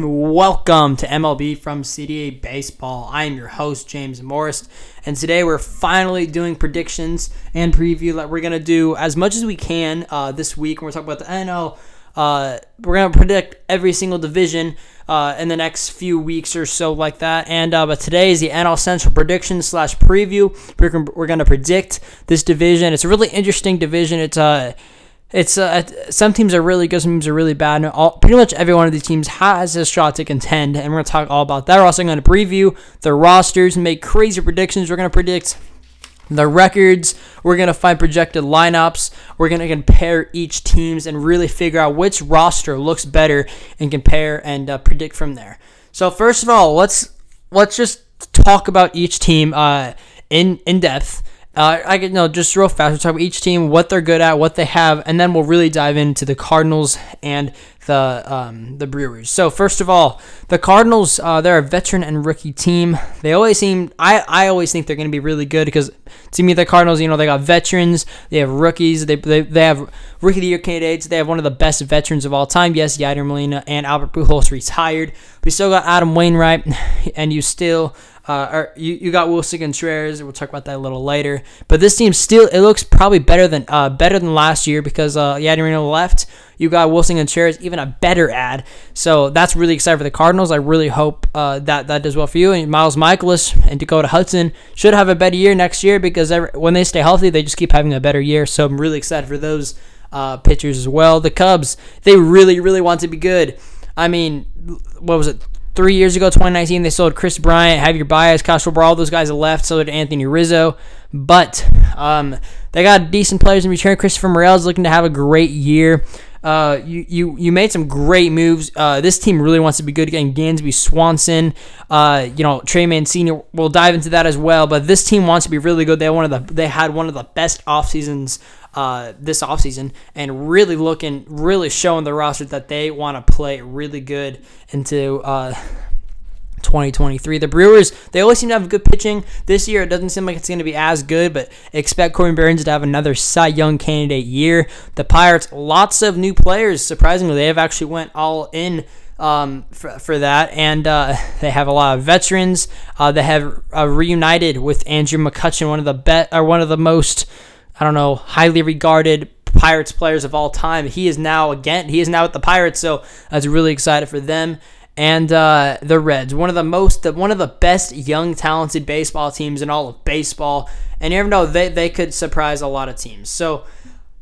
Welcome to MLB from CDA Baseball. I am your host, James Morris, and today we're finally doing predictions and preview that we're going to do as much as we can uh, this week. We're talking about the NL. Uh, we're going to predict every single division uh, in the next few weeks or so, like that. And uh, but today is the NL Central prediction slash preview. We're, going to predict this division. It's a really interesting division. It's a uh, it's uh, some teams are really good, some teams are really bad. And all, pretty much every one of these teams has a shot to contend, and we're gonna talk all about that. We're also gonna preview the rosters and make crazy predictions. We're gonna predict the records. We're gonna find projected lineups. We're gonna compare each teams and really figure out which roster looks better and compare and uh, predict from there. So first of all, let's let's just talk about each team uh, in in depth. Uh, I can know just real fast. We'll talk about each team, what they're good at, what they have, and then we'll really dive into the Cardinals and the um, the Brewers. So first of all, the Cardinals, uh, they're a veteran and rookie team. They always seem, I, I always think they're going to be really good because to me the Cardinals, you know, they got veterans, they have rookies, they, they, they have rookie of the year candidates, they have one of the best veterans of all time. Yes, Yadier Molina and Albert Pujols retired. We still got Adam Wainwright, and you still uh, or you, you got Willson Contreras. We'll talk about that a little later. But this team still it looks probably better than uh, better than last year because uh, Yadier left. You got Willson Contreras, even a better ad. So that's really exciting for the Cardinals. I really hope uh, that that does well for you. And Miles Mikolas and Dakota Hudson should have a better year next year because every, when they stay healthy, they just keep having a better year. So I'm really excited for those uh, pitchers as well. The Cubs, they really really want to be good. I mean, what was it? Three years ago, 2019, they sold Kris Bryant, Javier Baez, Castro all those guys left. So did Anthony Rizzo. But um, they got decent players in return. Christopher Morel looking to have a great year. Uh, you, you you made some great moves. Uh, this team really wants to be good again. Dansby Swanson, uh, you know Trey Mancini. We'll dive into that as well. But this team wants to be really good. They one of the they had one of the best off seasons uh, this offseason and really looking, really showing the roster that they want to play really good into uh, 2023. The Brewers, they always seem to have good pitching. This year, it doesn't seem like it's going to be as good, but expect Corbin Burnes to have another Cy Young candidate year. The Pirates, lots of new players. Surprisingly, they have actually went all in um, for, for that. And uh, they have a lot of veterans. Uh, they have uh, reunited with Andrew McCutchen, one of the bet or one of the most I don't know, highly regarded Pirates players of all time. He is now again, he is now with the Pirates, so I was really excited for them. And uh, the Reds, one of the most, one of the best young, talented baseball teams in all of baseball. And you never know, they, they could surprise a lot of teams. So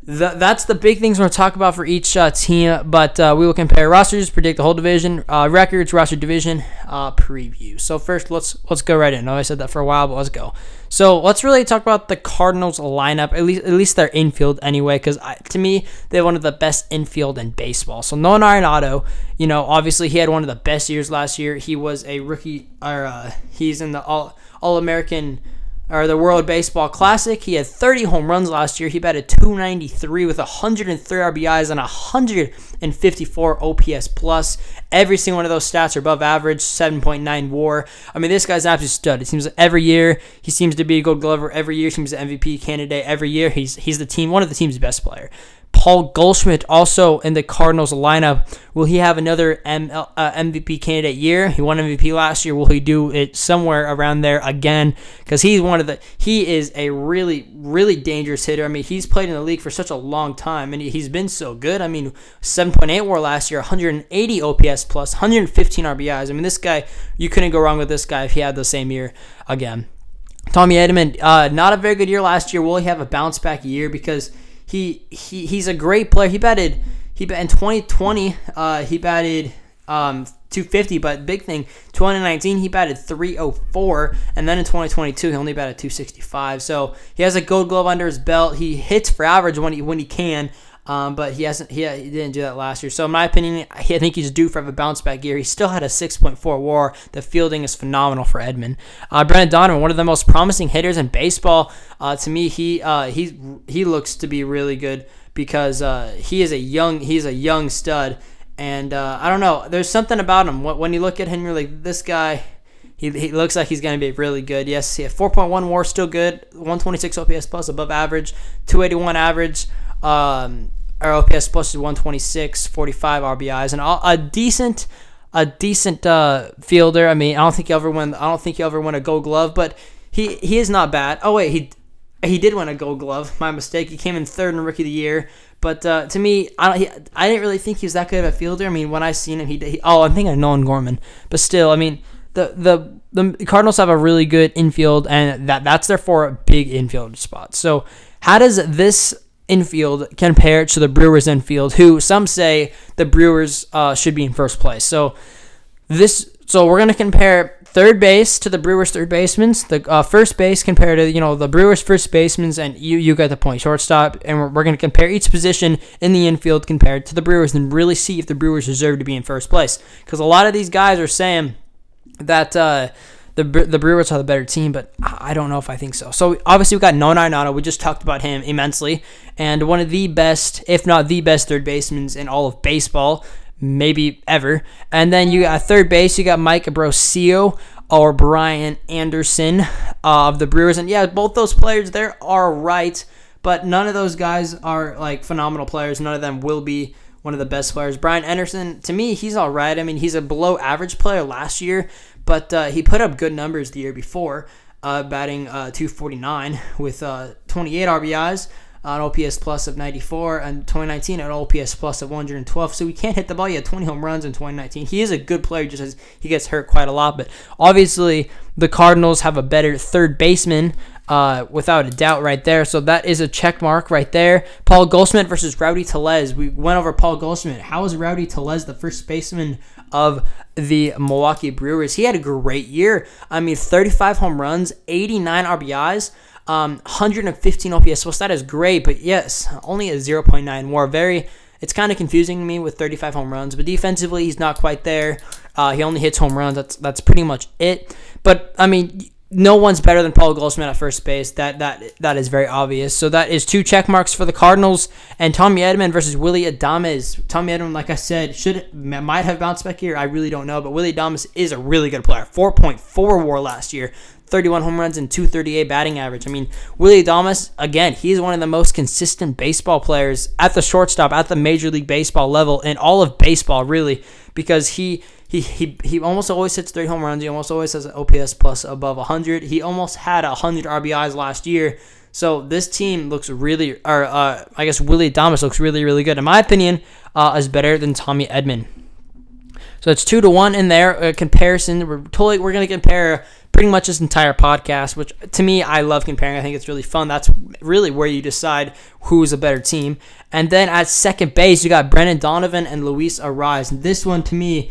that's the big things we're going to talk about for each uh, team. But uh, we will compare rosters, predict the whole division, uh, records, roster division, uh, preview. So first, let's let's go right in. I know I said that for a while, but let's go. So let's really talk about the Cardinals lineup, at least at least their infield anyway, because to me they're one of the best infield in baseball. So Nolan Arenado, you know, obviously he had one of the best years last year. He was a rookie, or uh, he's in the all All American or the World Baseball Classic. He had 30 home runs last year. He batted 293 with 103 RBIs and 154 OPS plus. Every single one of those stats are above average, 7.9 WAR. I mean, this guy's an absolute stud. It seems like every year he seems to be a Gold Glover. Every year he seems an MVP candidate. Every year he's he's the team one of the team's best player. Paul Goldschmidt also in the Cardinals lineup. Will he have another ML, uh, MVP candidate year? He won MVP last year. Will he do it somewhere around there again? Because he's one of the he is a really really dangerous hitter. I mean, he's played in the league for such a long time, and he's been so good. I mean, 7.8 WAR last year, 180 OPS plus, 115 RBIs. I mean, this guy you couldn't go wrong with this guy if he had the same year again. Tommy Edman, uh, not a very good year last year. Will he have a bounce back year? Because he he he's a great player. He batted he in 2020 uh, he batted um, 250, but big thing 2019 he batted 304, and then in 2022 he only batted 265. So he has a Gold Glove under his belt. He hits for average when he when he can. Um, but he hasn't. He, he didn't do that last year. So in my opinion, I think he's due for a bounce back year. He still had a 6.4 WAR. The fielding is phenomenal for Edman. Uh, Donovan, one of the most promising hitters in baseball. Uh, to me, he uh, he he looks to be really good because uh, he is a young he's a young stud. And uh, I don't know. There's something about him. When you look at him, you're like, this guy. He, he looks like he's going to be really good. Yes, he had 4.1 WAR, still good. 126 OPS plus, above average. 281 average. Um, our OPS plus is 126, 45 RBIs, and a decent a decent uh, fielder. I mean, I don't think he ever won. I don't think he ever won a Gold Glove, but he he is not bad. Oh wait, he he did win a Gold Glove. My mistake. He came in third in Rookie of the Year. But uh, to me, I he, I didn't really think he was that good of a fielder. I mean, when I seen him, he, he oh, I'm thinking of Nolan Gorman. But still, I mean, the the the Cardinals have a really good infield, and that that's their four big infield spots. So how does this infield compare to the Brewers infield, who some say the Brewers uh, should be in first place? So this so we're gonna compare third base to the Brewers third basemen, the uh, first base compared to you know the Brewers first basemen, and you you get the point. Shortstop, and we're, we're to compare each position in the infield compared to the Brewers, and really see if the Brewers deserve to be in first place. Because a lot of these guys are saying that. Uh, the, the Brewers are the better team, but I don't know if I think so. So obviously we got Nolan Arenado. We just talked about him immensely, and one of the best, if not the best, third basemen in all of baseball maybe ever. And then you got third base, you got Mike Brosseau or Brian Anderson uh, of the Brewers. And yeah, both those players there are right, but none of those guys are like phenomenal players. None of them will be one of the best players. Brian Anderson, to me, he's all right. I mean, he's a below average player last year, but uh, he put up good numbers the year before, uh, batting uh, 249 with uh, 28 RBIs an OPS plus of 94, and 2019 an OPS plus of 112. So he can't hit the ball. He had 20 home runs in 2019. He is a good player, just as he gets hurt quite a lot. But obviously, the Cardinals have a better third baseman. Uh, without a doubt, right there. So that is a check mark right there. Paul Goldschmidt versus Rowdy Tellez. We went over Paul Goldschmidt. How is Rowdy Tellez the first baseman of the Milwaukee Brewers? He had a great year. I mean, 35 home runs, 89 RBIs. Um, 115 OPS plus that is great, but yes, only a 0.9 WAR. Very, it's kind of confusing me with 35 home runs, but defensively he's not quite there. Uh, he only hits home runs. That's that's pretty much it. But I mean, no one's better than Paul Goldschmidt at first base. That that that is very obvious. So that is two check marks for the Cardinals and Tommy Edman versus Willy Adames. Tommy Edman, like I said, should might have bounced back here. I really don't know, but Willy Adames is a really good player. 4.4 WAR last year. 31 home runs and 238 batting average. I mean, Willy Adames, again, he's one of the most consistent baseball players at the shortstop, at the Major League Baseball level, in all of baseball, really, because he he, he, he almost always hits three home runs. He almost always has an OPS plus above 100. He almost had 100 RBIs last year. So this team looks really, or uh, I guess Willy Adames looks really, really good. In my opinion, uh, is better than Tommy Edman. So it's two to one in there. A comparison. We're totally we're gonna compare pretty much this entire podcast, which to me, I love comparing. I think it's really fun. That's really where you decide who's a better team. And then at second base, you got Brendan Donovan and Luis. And this one, to me,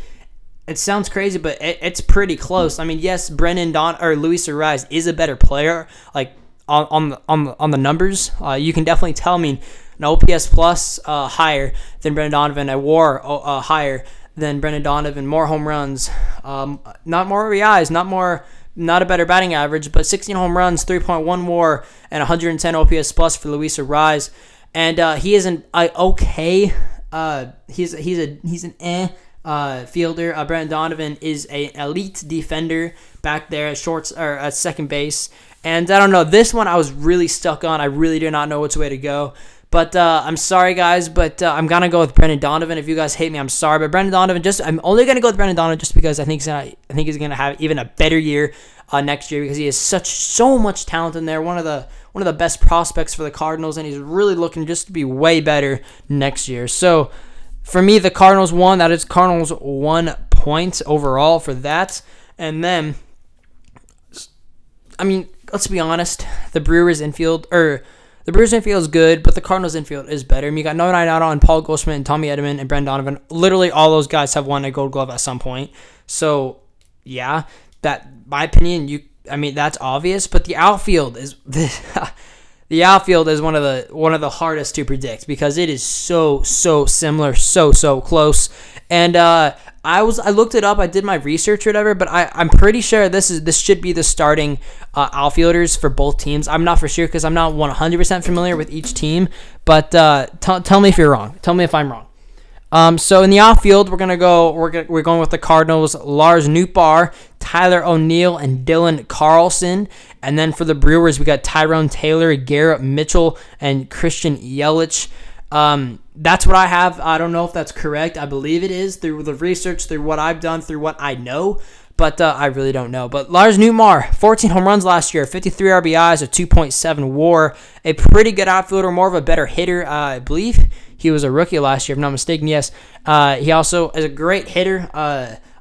it sounds crazy, but it, it's pretty close. I mean, yes, Brendan Don or Luis Arraez is a better player, like on on the, on the, on the numbers. Uh, you can definitely tell. I mean, an OPS plus uh, higher than Brendan Donovan, a WAR uh, higher than Brendan Donovan, more home runs, um, not more RBIs, not more not a better batting average, but 16 home runs, 3.1 WAR, and 110 OPS plus for Luis Arraez. And uh, he is an uh, okay. Uh, he's he's a he's an eh uh, fielder. Uh, Brendan Donovan is a elite defender back there at shorts or at second base. And I don't know this one I was really stuck on. I really do not know which way to go. But uh, I'm sorry, guys, but uh, I'm gonna go with Brendan Donovan. If you guys hate me, I'm sorry. But Brendan Donovan, just I'm only gonna go with Brendan Donovan just because I think he's gonna, I think he's gonna have even a better year uh, next year because he has such so much talent in there. One of the one of the best prospects for the Cardinals, and he's really looking just to be way better next year. So for me, the Cardinals won. That is Cardinals one point overall for that. And then, I mean, let's be honest, the Brewers infield or the Brewers infield is good, but the Cardinals infield is better. I mean, you got Nolan Arenado and Paul Goldschmidt and Tommy Edman and Brent Donovan. Literally, all those guys have won a Gold Glove at some point. So, yeah, that my opinion. You, I mean, that's obvious. But the outfield is the outfield is one of the one of the hardest to predict because it is so so similar, so so close. And uh, I was I looked it up. I did my research or whatever, but I I'm pretty sure this is this should be the starting uh, outfielders for both teams. I'm not for sure because I'm not 100% familiar with each team. But uh, t- tell me if you're wrong. Tell me if I'm wrong. Um, so in the outfield, we're gonna go. We're gonna, we're going with the Cardinals. Lars Nootbaar, Tyler O'Neill, and Dylan Carlson. And then for the Brewers, we got Tyrone Taylor, Garrett Mitchell, and Christian Yelich. Um, that's what I have. I don't know if that's correct. I believe it is through the research, through what I've done, through what I know. But uh, I really don't know. But Lars Nootbaar, 14 home runs last year, 53 RBIs, a 2.7 WAR, a pretty good outfielder, more of a better hitter. Uh, I believe he was a rookie last year, if I'm not mistaken. Yes, uh, he also is a great hitter.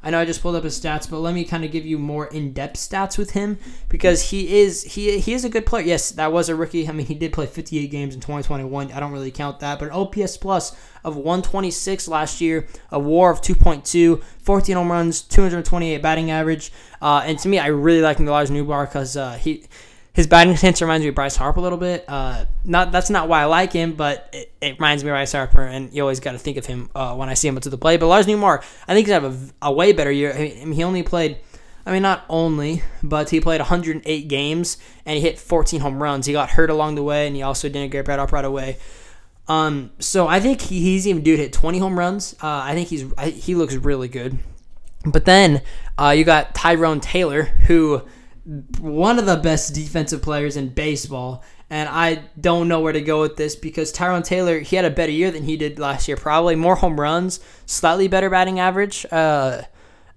I know I just pulled up his stats, but let me kind of give you more in-depth stats with him because he is he he is a good player. Yes, that was a rookie. I mean, he did play 58 games in 2021. I don't really count that, but an OPS plus of 126 last year, a WAR of 2.2, 14 home runs, 228 batting average. Uh, and to me, I really like Lars Nootbaar because uh, he his batting stance reminds me of Bryce Harper a little bit. Uh, not that's not why I like him, but it, it reminds me of Bryce Harper, and you always got to think of him uh, when I see him up to the plate. But Lars Nootbaar, I think he's gonna have a, a way better year. I mean, he only played. I mean, not only, but he played 108 games and he hit 14 home runs. He got hurt along the way, and he also didn't get brought up right away. Um, so I think he, he's even dude hit 20 home runs. Uh, I think he's I, he looks really good. But then uh, you got Tyrone Taylor, who one of the best defensive players in baseball. And I don't know where to go with this because Tyrone Taylor, he had a better year than he did last year. Probably more home runs, slightly better batting average, uh,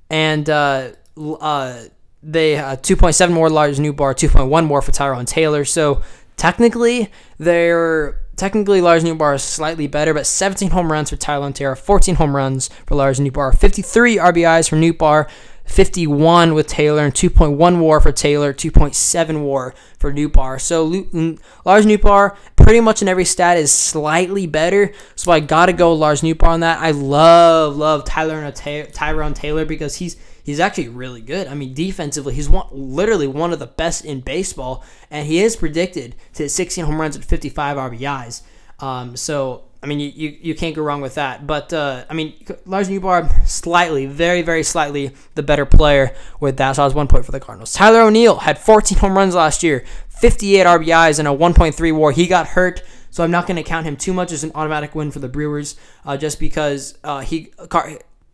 and uh, uh, they uh, 2.7 more Lars Nootbaar, 2.1 more for Tyrone Taylor. So technically, they're technically Lars Nootbaar is slightly better, but 17 home runs for Tyrone Taylor, 14 home runs for Lars Nootbaar, 53 RBIs for Nootbaar. 51 with Taylor and 2.1 WAR for Taylor, 2.7 WAR for Nootbaar. So Lars Nootbaar, pretty much in every stat is slightly better. So I gotta go Lars Nootbaar on that. I love love Tyler and Ty- Tyrone Taylor because he's he's actually really good. I mean, defensively, he's one, literally one of the best in baseball, and he is predicted to hit 16 home runs and 55 RBIs. Um, so I mean, you, you, you can't go wrong with that. But, uh, I mean, Lars Nootbaar, slightly, very, very slightly the better player with that. So I was one point for the Cardinals. Tyler O'Neill had 14 home runs last year, 58 RBIs, and a 1.3 war. He got hurt, so I'm not going to count him too much as an automatic win for the Brewers uh, just because uh, he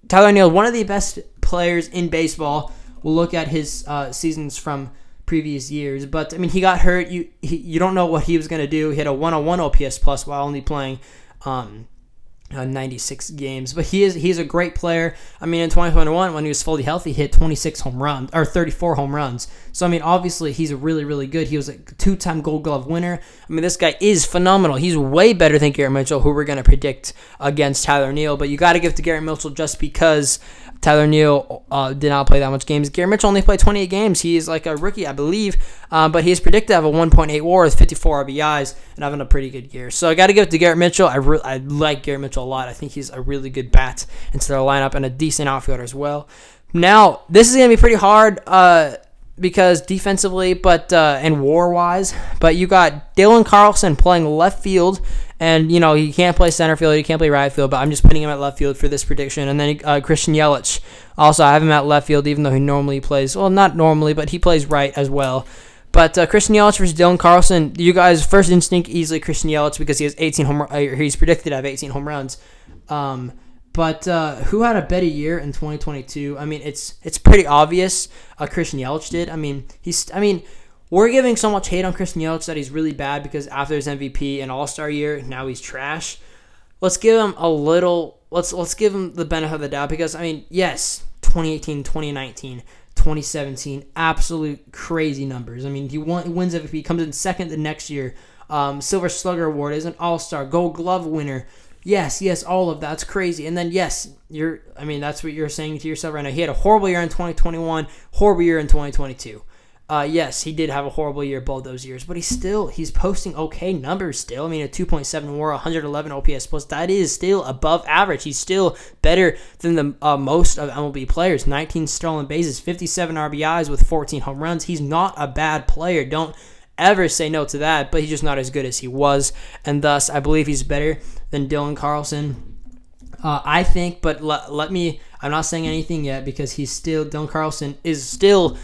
Tyler O'Neill, one of the best players in baseball. We'll look at his uh, seasons from previous years. But I mean, he got hurt. You he, you don't know what he was going to do. He had a 101 OPS plus while only playing um, uh, 96 games. But he is he's a great player. I mean, in 2021, when he was fully healthy, he hit 26 home runs or 34 home runs. So I mean, obviously he's a really really good. He was a two-time Gold Glove winner. I mean, this guy is phenomenal. He's way better than Garrett Mitchell, who we're gonna predict against Tyler O'Neill. But you got to give to Garrett Mitchell just because Tyler O'Neill uh, did not play that much games. Garrett Mitchell only played 28 games. He is like a rookie, I believe, uh, but he's predicted to have a 1.8 WAR with 54 RBIs and having a pretty good year. So I got to give it to Garrett Mitchell. I re- I like Garrett Mitchell a lot. I think he's a really good bat into their lineup and a decent outfielder as well. Now this is gonna be pretty hard. Uh, because defensively, but uh, and war wise, but you got Dylan Carlson playing left field and, you know, he can't play center field, he can't play right field, but I'm just putting him at left field for this prediction. And then uh, Christian Yelich. Also, I have him at left field, even though he normally plays, well, not normally, but he plays right as well. But uh, Christian Yelich versus Dylan Carlson, you guys' first instinct easily Christian Yelich because he has 18 home. Uh, he's predicted to have 18 home runs. Um, but uh, who had a better year in 2022? I mean, it's it's pretty obvious. Uh, Christian Yelich did. I mean, he's. I mean, we're giving so much hate on Christian Yelich that he's really bad because after his MVP and All Star year, now he's trash. Let's give him a little. Let's let's give him the benefit of the doubt because I mean, yes, 2018, 2019, 2017, absolute crazy numbers. I mean, he, won, he wins MVP, comes in second the next year. Um, Silver Slugger Award is an All Star, Gold Glove winner. Yes, yes, all of that's crazy. And then yes, you're. I mean, that's what you're saying to yourself right now. He had a horrible year in 2021, horrible year in 2022. Uh, yes, he did have a horrible year both those years, but he's still he's posting okay numbers still. I mean, a 2.7 WAR, 111 OPS plus. That is still above average. He's still better than the uh, most of MLB players. 19 stolen bases, 57 RBIs with 14 home runs. He's not a bad player. Don't ever say no to that, but he's just not as good as he was, and thus I believe he's better than Dylan Carlson. Uh, I think, but let, me. I'm not saying anything yet because he's still Dylan Carlson is still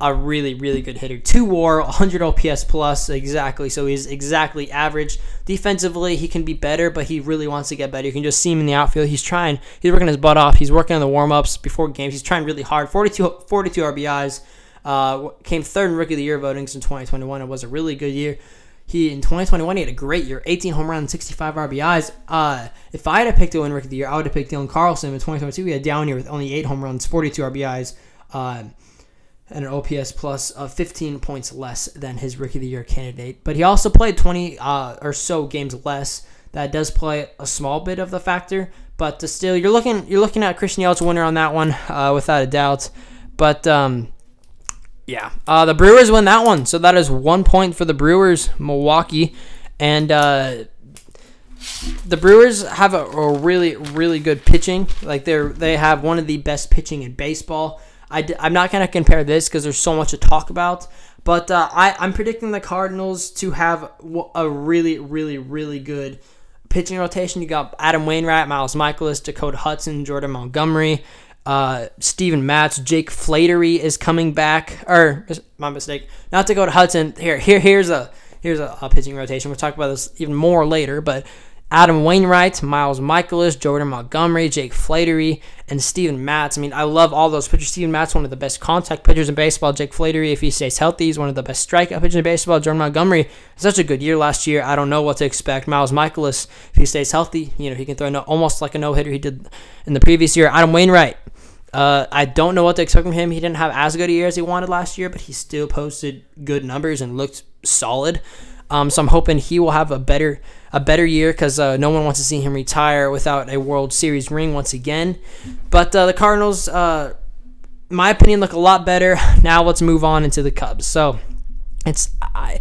a really, really good hitter. Two war, 100 OPS plus, exactly. So he's exactly average. Defensively, he can be better, but he really wants to get better. You can just see him in the outfield. He's trying. He's working his butt off. He's working on the warm ups before games. He's trying really hard. 42, 42 RBIs. Uh, came third in Rookie of the Year votings in 2021. It was a really good year. he in 2021 he had a great year, 18 home runs, 65 RBIs. Uh, if I had picked to win Rookie of the Year, I would have picked Dylan Carlson. In 2022, he had a down year with only eight home runs, 42 RBIs, uh, and an OPS plus of 15 points less than his Rookie of the Year candidate. But he also played 20 uh, or so games less. That does play a small bit of the factor, but still, you're looking you're looking at Christian Yelich winner on that one uh, without a doubt. But um, yeah, uh, the Brewers win that one, so that is one point for the Brewers, Milwaukee, and uh, the Brewers have a, a, really really good pitching. Like they're they have one of the best pitching in baseball. I d- I'm not gonna compare this because there's so much to talk about, but uh, I I'm predicting the Cardinals to have a really really really good pitching rotation. You got Adam Wainwright, Miles Mikolas, Dakota Hudson, Jordan Montgomery. Uh, Steven Matz, Jake Flaherty is coming back. Or my mistake, not to go to Hudson. Here, here, here's a here's a, a pitching rotation. We'll talk about this even more later. But Adam Wainwright, Miles Mikolas, Jordan Montgomery, Jake Flaherty, and Steven Matz. I mean, I love all those pitchers. Steven Matz, one of the best contact pitchers in baseball. Jake Flaherty, if he stays healthy, is one of the best strikeout pitchers in baseball. Jordan Montgomery, such a good year last year. I don't know what to expect. Miles Mikolas, if he stays healthy, you know, he can throw no, almost like a no hitter he did in the previous year. Adam Wainwright. Uh, I don't know what to expect from him. He didn't have as good a year as he wanted last year, but he still posted good numbers and looked solid. Um, so I'm hoping he will have a better a better year because uh, no one wants to see him retire without a World Series ring once again. But uh, the Cardinals, uh, my opinion, look a lot better. Now let's move on into the Cubs. So it's I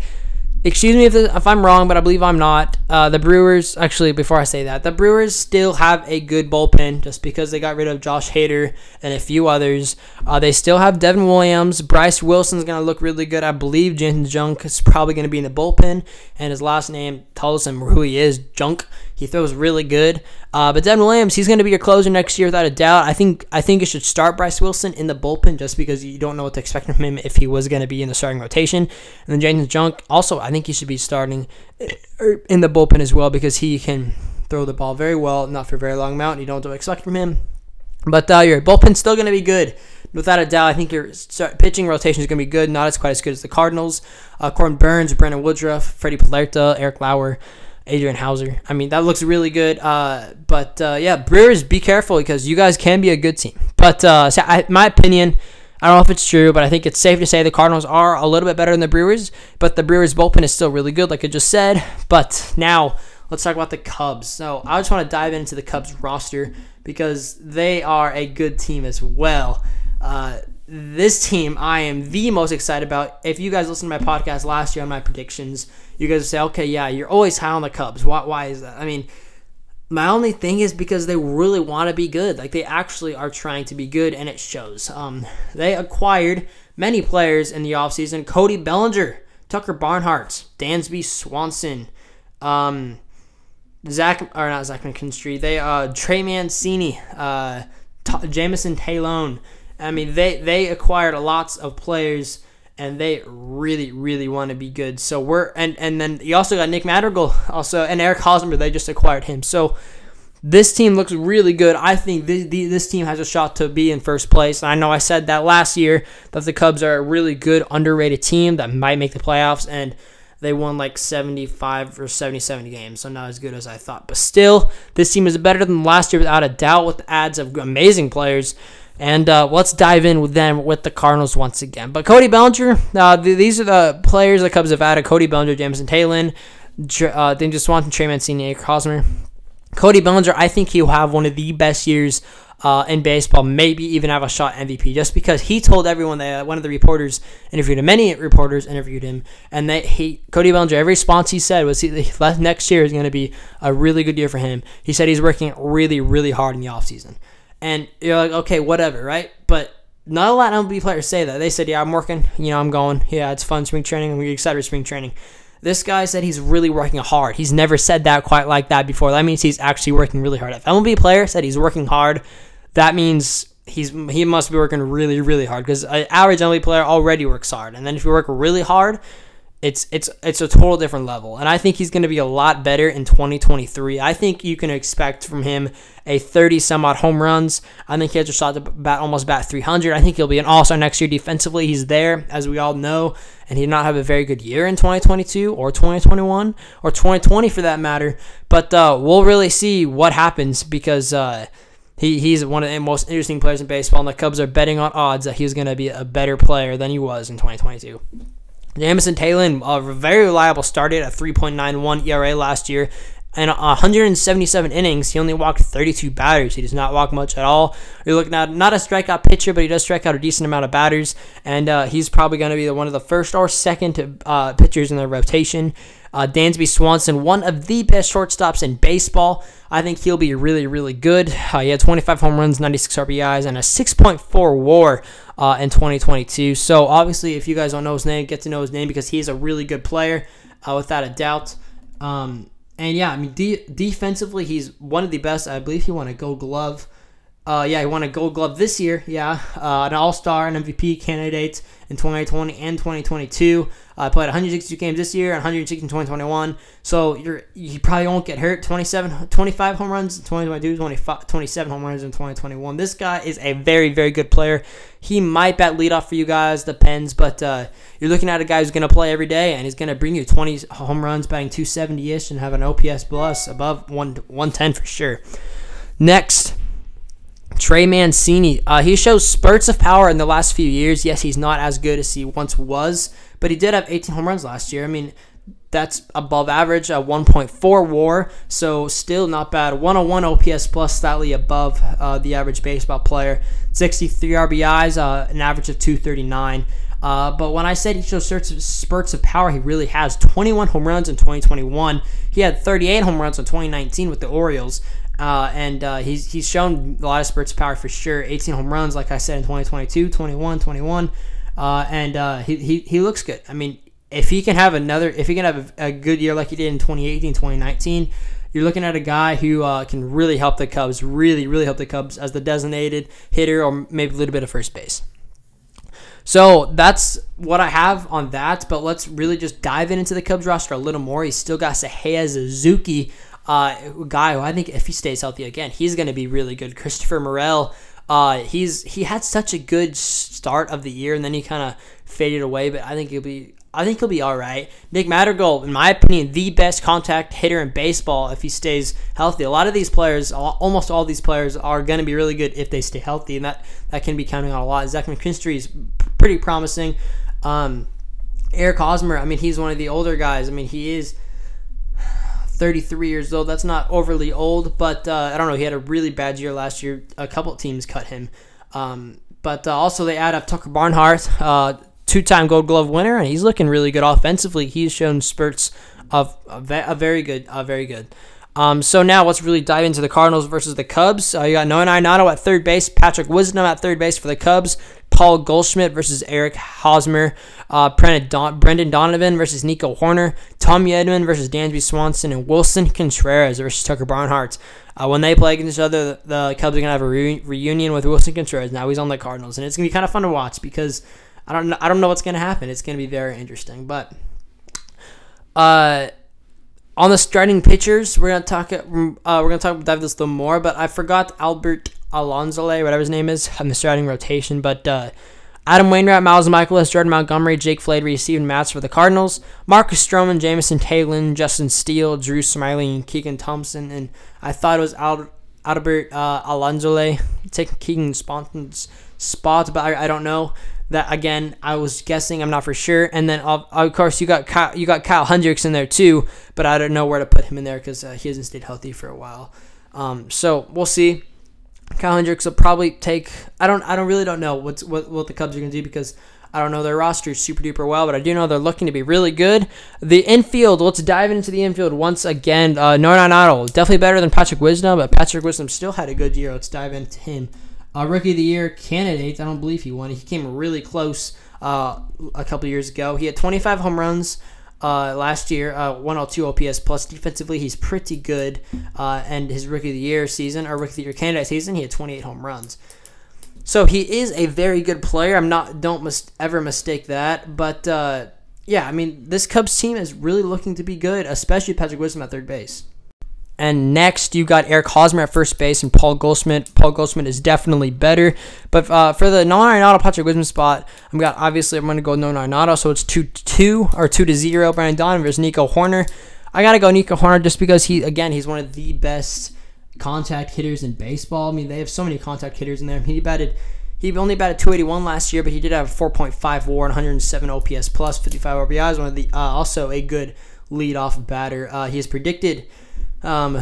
excuse me if, if I'm wrong, but I believe I'm not. Uh, the Brewers, actually, before I say that, the Brewers still have a good bullpen just because they got rid of Josh Hader and a few others. Uh, they still have Devin Williams. Bryce Wilson's going to look really good. I believe Janson Junk is probably going to be in the bullpen, and his last name tells him who he is Junk. He throws really good. Uh, but Devin Williams, he's going to be your closer next year without a doubt. I think I think you should start Bryce Wilson in the bullpen just because you don't know what to expect from him if he was going to be in the starting rotation. And then Janson Junk, also, I think he should be starting uh, in the bullpen as well because he can throw the ball very well, not for a very long amount. You don't expect from him. But uh, your bullpen's still going to be good. Without a doubt, I think your pitching rotation is going to be good. Not as quite as good as the Cardinals. Uh, Corbin Burnes, Brandon Woodruff, Freddy Peralta, Eric Lauer. Adrian Houser. I mean, that looks really good. Uh, but uh, yeah, Brewers, be careful because you guys can be a good team. But uh, so I, my opinion, I don't know if it's true, but I think it's safe to say the Cardinals are a little bit better than the Brewers. But the Brewers bullpen is still really good, like I just said. But now let's talk about the Cubs. So I just want to dive into the Cubs roster because they are a good team as well. Uh, this team I am the most excited about. If you guys listened to my podcast last year on my predictions, you guys say, okay, yeah, you're always high on the Cubs. Why, why is that? I mean, my only thing is because they really want to be good. Like they actually are trying to be good, and it shows. Um, they acquired many players in the offseason. Cody Bellinger, Tucker Barnhart, Dansby Swanson, um, Zach or not Zach McKinstry. They uh Trey Mancini, uh, T- Jameson Taillon. I mean, they they acquired lots of players and they really really want to be good. So we're and and then you also got Nick Madrigal also and Eric Hosmer. They just acquired him. So this team looks really good. I think this, this team has a shot to be in first place. I know I said that last year that the Cubs are a really good underrated team that might make the playoffs and they won like 75 or 77 games, so not as good as I thought. But still, this team is better than last year without a doubt with ads of amazing players. And uh, let's dive in with them with the Cardinals once again. But Cody Bellinger, uh, these are the players the Cubs have added: Cody Bellinger, Jameson Taillon, uh, then just Swanson, Trey Mancini, Eric Hosmer. Cody Bellinger, I think he'll have one of the best years uh, in baseball, maybe even have a shot MVP, just because he told everyone that uh, one of the reporters interviewed him. Many reporters interviewed him, and they he Cody Bellinger. Every response he said was he, next year is going to be a really good year for him. He said he's working really, really hard in the offseason and you're like, okay, whatever, right? But not a lot of MLB players say that. They said, yeah, I'm working, you know, I'm going. Yeah, it's fun spring training. I'm excited for spring training. This guy said he's really working hard. He's never said that quite like that before. That means he's actually working really hard. If MLB player said he's working hard, that means he's he must be working really really hard because an average MLB player already works hard. And then if you work really hard, it's it's it's a total different level. And I think he's going to be a lot better in 2023. I think you can expect from him a 30 some odd home runs. I think he has a shot to bat almost bat 300. I think he'll be an all star next year defensively. He's there, as we all know, and he did not have a very good year in 2022 or 2021 or 2020 for that matter. But uh, we'll really see what happens because. Uh, he, he's one of the most interesting players in baseball, and the Cubs are betting on odds that he's going to be a better player than he was in 2022. Jameson Taillon, a very reliable, started at 3.91 ERA last year. And 177 innings, he only walked 32 batters. He does not walk much at all. You're looking at not a strikeout pitcher, but he does strike out a decent amount of batters. And uh, he's probably going to be the, one of the first or second uh, pitchers in the rotation. Uh, Dansby Swanson, one of the best shortstops in baseball. I think he'll be really, really good. Uh, he had 25 home runs, 96 RBIs, and a 6.4 WAR uh, in 2022. So obviously, if you guys don't know his name, get to know his name because he's a really good player, uh, without a doubt. Um, and yeah, I mean, de- defensively, he's one of the best. I believe he won a Gold Glove. Uh, yeah, he won a Gold Glove this year. Yeah, uh, an All Star and MVP candidate in 2020 and 2022. Uh, played 162 games this year, 160 in 2021. So you're you probably won't get hurt. 27, 25 home runs in 2022, 25, 27 home runs in 2021. This guy is a very, very good player. He might bat leadoff for you guys, depends. But uh, you're looking at a guy who's going to play every day, and he's going to bring you 20 home runs, batting 270 ish, and have an OPS plus above 1, 110 for sure. Next. Trey Mancini. Uh, he shows spurts of power in the last few years. Yes, he's not as good as he once was, but he did have 18 home runs last year. I mean, that's above average, a 1.4 WAR, so still not bad. 101 OPS plus, slightly above uh, the average baseball player. 63 RBIs, uh, an average of 239. Uh, but when I said he shows spurts of power, he really has 21 home runs in 2021. He had 38 home runs in 2019 with the Orioles. Uh, and uh, he's, he's shown a lot of spurts of power for sure. 18 home runs, like I said, in 2022, 21, 21. Uh, and uh, he, he, he looks good. I mean, if he can have another, if he can have a, a good year like he did in 2018, 2019, you're looking at a guy who uh, can really help the Cubs, really, really help the Cubs as the designated hitter or maybe a little bit of first base. So that's what I have on that. But let's really just dive in into the Cubs roster a little more. He's still got Seiya Suzuki, uh, guy who I think if he stays healthy again, he's going to be really good. Christopher Morel, uh, he's he had such a good start of the year and then he kind of faded away. But I think he'll be I think he'll be all right. Nick Madrigal, in my opinion, the best contact hitter in baseball if he stays healthy. A lot of these players, almost all these players, are going to be really good if they stay healthy, and that, that can be counting on a lot. Zach McKinstry is pretty promising. Um, Eric Hosmer, I mean, he's one of the older guys. I mean, he is 33 years old. That's not overly old, but uh, I don't know. He had a really bad year last year. A couple teams cut him. Um, but uh, also, they add up Tucker Barnhart. Uh, two-time Gold Glove winner, and he's looking really good offensively. He's shown spurts of a, very good, a very good. Um, so now let's really dive into the Cardinals versus the Cubs. Uh, you got Noah Arenado at third base, Patrick Wisdom at third base for the Cubs, Paul Goldschmidt versus Eric Hosmer, uh, Brendan Donovan versus Nico Hoerner, Tommy Edman versus Dansby Swanson, and Willson Contreras versus Tucker Barnhart. Uh, when they play against each other, the Cubs are to have a re- reunion with Willson Contreras. Now he's on the Cardinals, and it's going to be kind of fun to watch because – I don't know, I don't know what's going to happen. It's going to be very interesting. But uh, on the starting pitchers, we're going to talk. Uh, we're to talk dive this a little more. But I forgot Albert Alonzole, whatever his name is, on the starting rotation. But uh, Adam Wainwright, Miles Mikolas, Jordan Montgomery, Jake Flaherty, Steven Matz for the Cardinals. Marcus Stroman, Jameson Taillon, Justin Steele, Drew Smyly, and Keegan Thompson. And I thought it was Albert uh, Alonzole taking Keegan Spontan's spot, but I, I don't know that again I was guessing I'm not for sure and then of, of course you got Kyle, you got Kyle Hendricks in there too but I don't know where to put him in there because uh, he hasn't stayed healthy for a while um, so we'll see Kyle Hendricks will probably take I don't I don't really don't know what's what, what the Cubs are gonna do because I don't know their roster super duper well, but I do know they're looking to be really good. The infield, let's dive into the infield once again. Uh, Nolan Idol, definitely better than Patrick Wisdom, but Patrick Wisdom still had a good year. Let's dive into him uh, Rookie of the Year candidate. I don't believe he won. He came really close uh, a couple years ago. He had 25 home runs uh, last year, uh, 102 OPS plus. Defensively, he's pretty good. Uh, and his Rookie of the Year season, or Rookie of the Year candidate season, he had 28 home runs. So he is a very good player. I'm not don't mis- ever mistake that, but uh, yeah, I mean, this Cubs team is really looking to be good, especially Patrick Wisdom at third base. And next, you got Eric Hosmer at first base and Paul Goldschmidt. Paul Goldschmidt is definitely better. But uh, for the non Arenado Patrick Wisdom spot, I'm got obviously I'm going to go no Arenado, so it's two two or two to zero. Brendan Donovan versus Nico Hoerner. I gotta go Nico Hoerner just because he again he's one of the best contact hitters in baseball. I mean they have so many contact hitters in there. He batted he only batted 281 last year, but he did have a 4.5 WAR 107 OPS plus, 55 RBIs. One of the uh, also a good leadoff batter. Uh, he is predicted um,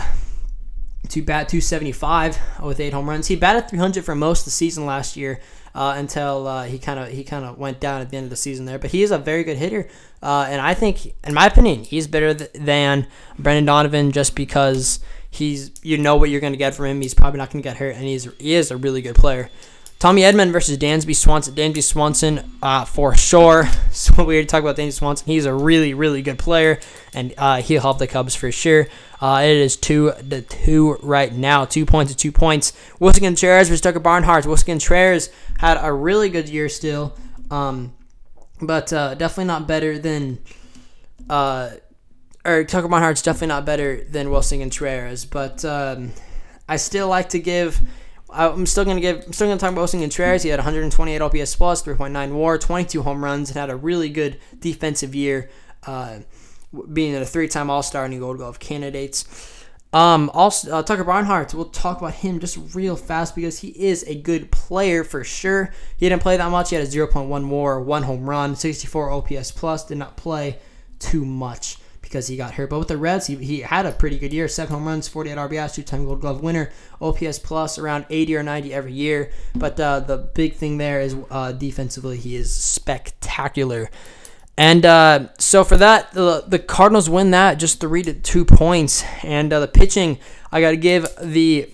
to bat 275 with eight home runs. He batted 300 for most of the season last year. Uh, until uh, he kind of he kind of went down at the end of the season there. But he is a very good hitter, uh, and I think, in my opinion, he's better th- than Brendan Donovan just because he's you know what you're going to get from him. He's probably not going to get hurt, and he's he is a really good player. Tommy Edman versus Dansby Swanson. Dansby Swanson, uh, for sure. So weird to talk about Dansby Swanson. He's a really, really good player, and uh, he'll help the Cubs for sure. Uh, it is two to two right now. Two points to two points. Willson Contreras versus Tucker Barnhart. Willson Contreras had a really good year still, um, but uh, definitely not better than. Uh, or Tucker Barnhart's definitely not better than Willson Contreras, but um, I still like to give I'm still gonna give. I'm still gonna talk about Willson Contreras. He had 128 OPS plus, 3.9 WAR, 22 home runs, and had a really good defensive year, uh, being a three-time All-Star and Gold Glove candidates. Um, also uh, Tucker Barnhart. We'll talk about him just real fast because he is a good player for sure. He didn't play that much. He had a 0.1 WAR, one home run, 64 OPS plus. Did not play too much because he got hurt. But with the Reds, he, he had a pretty good year. Seven home runs, 48 RBIs, two-time Gold Glove winner, OPS plus around 80 or 90 every year. But uh, the big thing there is uh, defensively, he is spectacular. And uh, so for that, the, the Cardinals win that just three to two points. And uh, the pitching, I got to give the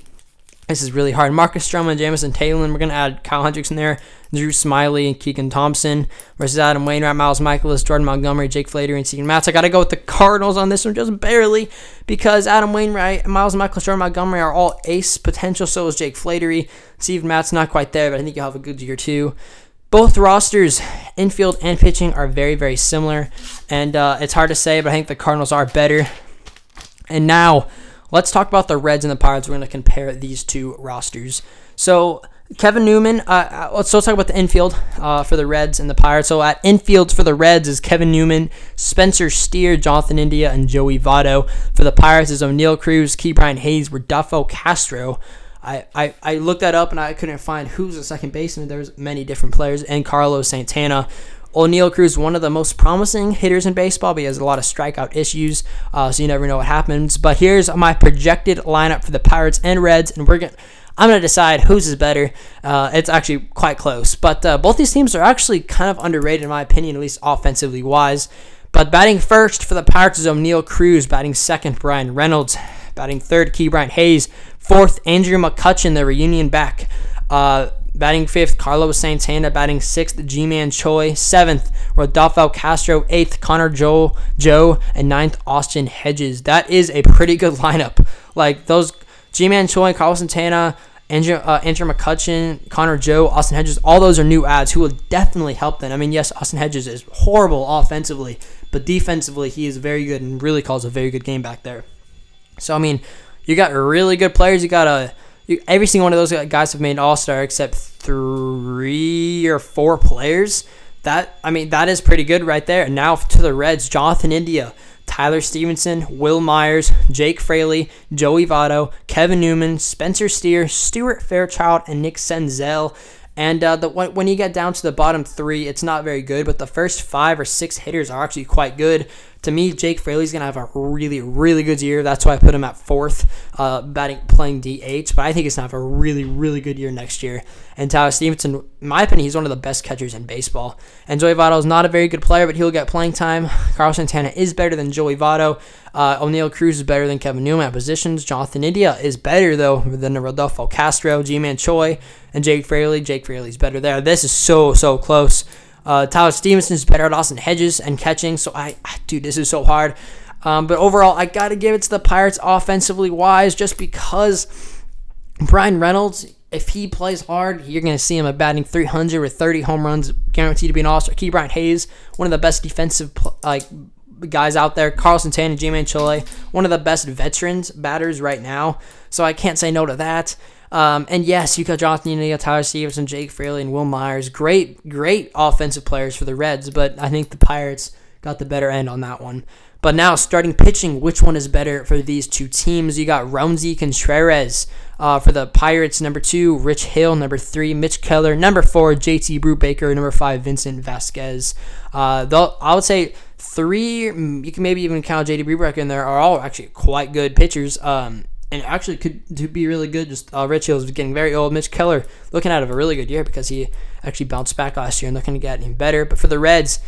this is really hard. Marcus Stroman, Jamison Taylor. We're going to add Kyle Hendricks in there. Drew Smyly and Keegan Thompson versus Adam Wainwright, Miles Mikolas, Jordan Montgomery, Jake Flaherty, and Steven Matz. I got to go with the Cardinals on this one just barely because Adam Wainwright, Miles Mikolas, Jordan Montgomery are all ace potential. So is Jake Flaherty. Steven Matz not quite there, but I think he'll have a good year too. Both rosters, infield and pitching, are very, very similar. And uh, it's hard to say, but I think the Cardinals are better. And now Let's talk about the Reds and the Pirates. We're going to compare these two rosters. So Kevin Newman. Uh, uh, let's talk about the infield uh, for the Reds and the Pirates. So at infield for the Reds is Kevin Newman, Spencer Steer, Jonathan India, and Joey Votto. For the Pirates is Oneil Cruz, Ke'Bryan Hayes, Rodolfo Castro. I, I, I looked that up and I couldn't find who's the second baseman. There's many different players, and Carlos Santana. Oneil Cruz, one of the most promising hitters in baseball, but he has a lot of strikeout issues, uh, so you never know what happens. But here's my projected lineup for the Pirates and Reds, and we're gonna. I'm gonna decide whose is better. Uh, it's actually quite close, but uh, both these teams are actually kind of underrated in my opinion, at least offensively wise. But batting first for the Pirates is Oneil Cruz. Batting second, Bryan Reynolds. Batting third, Ke'Bryan Hayes. Fourth, Andrew McCutchen, the reunion back. Uh, Batting fifth, Carlos Santana. Batting sixth, Ji-Man Choi. Seventh, Rodolfo Castro. Eighth, Connor Joel Joe. And ninth, Austin Hedges. That is a pretty good lineup. Like those Ji-Man Choi, Carlos Santana, Andrew, uh, Andrew McCutchen, Connor Joe, Austin Hedges, all those are new ads who will definitely help them. I mean, yes, Austin Hedges is horrible offensively, but defensively, he is very good and really calls a very good game back there. So, I mean, you got really good players. You got a every single one of those guys have made All Star except three or four players. That I mean, that is pretty good right there. And now to the Reds, Jonathan India, Tyler Stephenson, Wil Myers, Jake Fraley, Joey Votto, Kevin Newman, Spencer Steer, Stuart Fairchild, and Nick Senzel. And uh, the, when you get down to the bottom three, it's not very good, but the first five or six hitters are actually quite good to me, Jake Fraley's gonna have a really, really good year. That's why I put him at fourth, uh, batting, playing DH. But I think he's gonna have a really, really good year next year. And Tyler Stephenson, in my opinion, he's one of the best catchers in baseball. And Joey Votto is not a very good player, but he'll get playing time. Carlos Santana is better than Joey Votto. Uh, Oneil Cruz is better than Kevin Newman at positions. Jonathan India is better though than Rodolfo Castro, Ji-Man Choi, and Jake Fraley. Jake Fraley's better there. This is so so close. Uh, Tyler Stephenson is better at Austin Hedges and catching. So I, dude, this is so hard. Um, but overall, I got to give it to the Pirates offensively wise, just because Bryan Reynolds, if he plays hard, you're to see him at batting 300 with 30 home runs, guaranteed to be an All Star. Ke'Bryan Hayes, one of the best defensive like guys out there. Carlos Santana, Ji-Man Choi, one of the best veterans batters right now. So I can't say no to that. Um, and yes, you got Jonathan India, Tyler Stephenson, Jake Fraley, and Wil Myers. Great, great offensive players for the Reds, but I think the Pirates got the better end on that one. But now, starting pitching, which one is better for these two teams? You got Roansy Contreras uh, for the Pirates, number two, Rich Hill, number three, Mitch Keller, number four, JT Brubaker, number five, Vincent Vasquez. Uh, I would say three, you can maybe even count JT Brubaker in there, are all actually quite good pitchers. Um, and actually could to be really good. Just uh, Rich Hill is getting very old. Mitch Keller looking out of a really good year because he actually bounced back last year and looking to get even better. But for the Reds,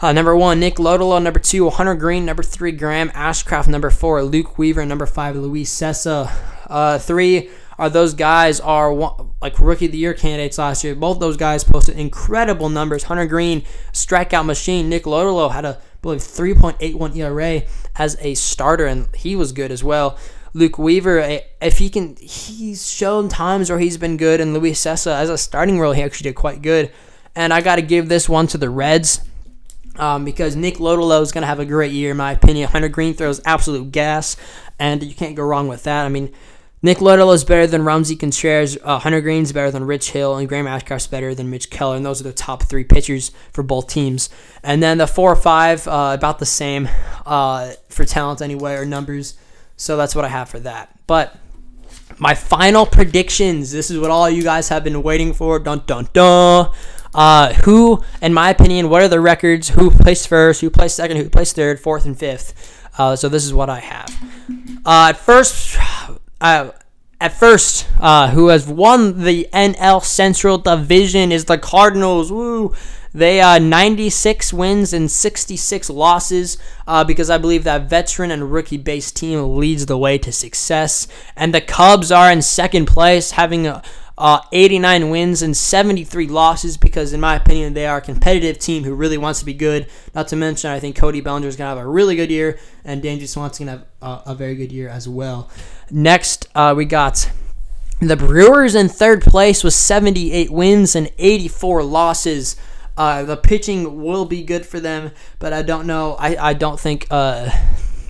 uh, number one, Nick Lodolo. Number two, Hunter Greene. Number three, Graham Ashcraft. Number four, Luke Weaver. Number five, Luis Cessa. Uh, three are those guys are one, like rookie of the year candidates last year. Both those guys posted incredible numbers. Hunter Greene, strikeout machine. Nick Lodolo had a I believe 3.81 ERA as a starter, and he was good as well. Luke Weaver, if he can, he's shown times where he's been good, and Luis Cessa as a starting role, he actually did quite good. And I got to give this one to the Reds um, because Nick Lodolo is going to have a great year, in my opinion. Hunter Greene throws absolute gas, and you can't go wrong with that. I mean, Nick Lodolo is better than Roansy Contreras. Uh, Hunter Greene's better than Rich Hill, and Graham Ashcraft's better than Mitch Keller. And those are the top three pitchers for both teams. And then the four or five, uh, about the same uh, for talent anyway, or numbers. So that's what I have for that. But my final predictions. This is what all you guys have been waiting for. Dun dun dun. Uh, who, in my opinion, what are the records? Who placed first? Who placed second? Who placed third? Fourth and fifth? Uh, so this is what I have. Uh, at first, uh, at first, uh, who has won the NL Central Division is the Cardinals. Woo! They uh, 96 wins and 66 losses uh, because I believe that veteran and rookie based team leads the way to success. And the Cubs are in second place, having a uh, 89 wins and 73 losses because, in my opinion, they are a competitive team who really wants to be good. Not to mention, I think Cody Bellinger is going to have a really good year, and Dansby Swanson going to have uh, a very good year as well. Next, uh, we got the Brewers in third place with 78 wins and 84 losses. Uh, the pitching will be good for them, but I don't know. I, I don't think uh,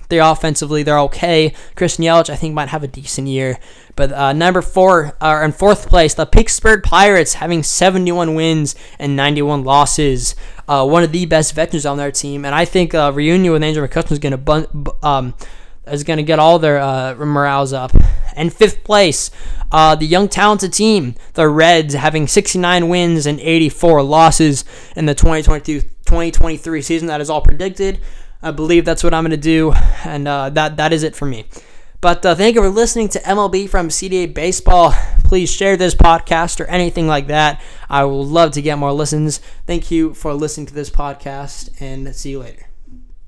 they're offensively they're okay. Christian Yelich I think might have a decent year, but uh, number four are uh, in fourth place the Pittsburgh Pirates having 71 wins and 91 losses. Uh, one of the best veterans on their team, and I think uh, reunion with Andrew McCutchen is going to bun- um, is going to get all their uh, morales up. And fifth place, uh, the young talented team, the Reds, having 69 wins and 84 losses in the 2022-2023 season. That is all predicted. I believe that's what I'm going to do, and uh, that that is it for me. But uh, thank you for listening to MLB from CDA Baseball. Please share this podcast or anything like that. I would love to get more listens. Thank you for listening to this podcast, and see you later.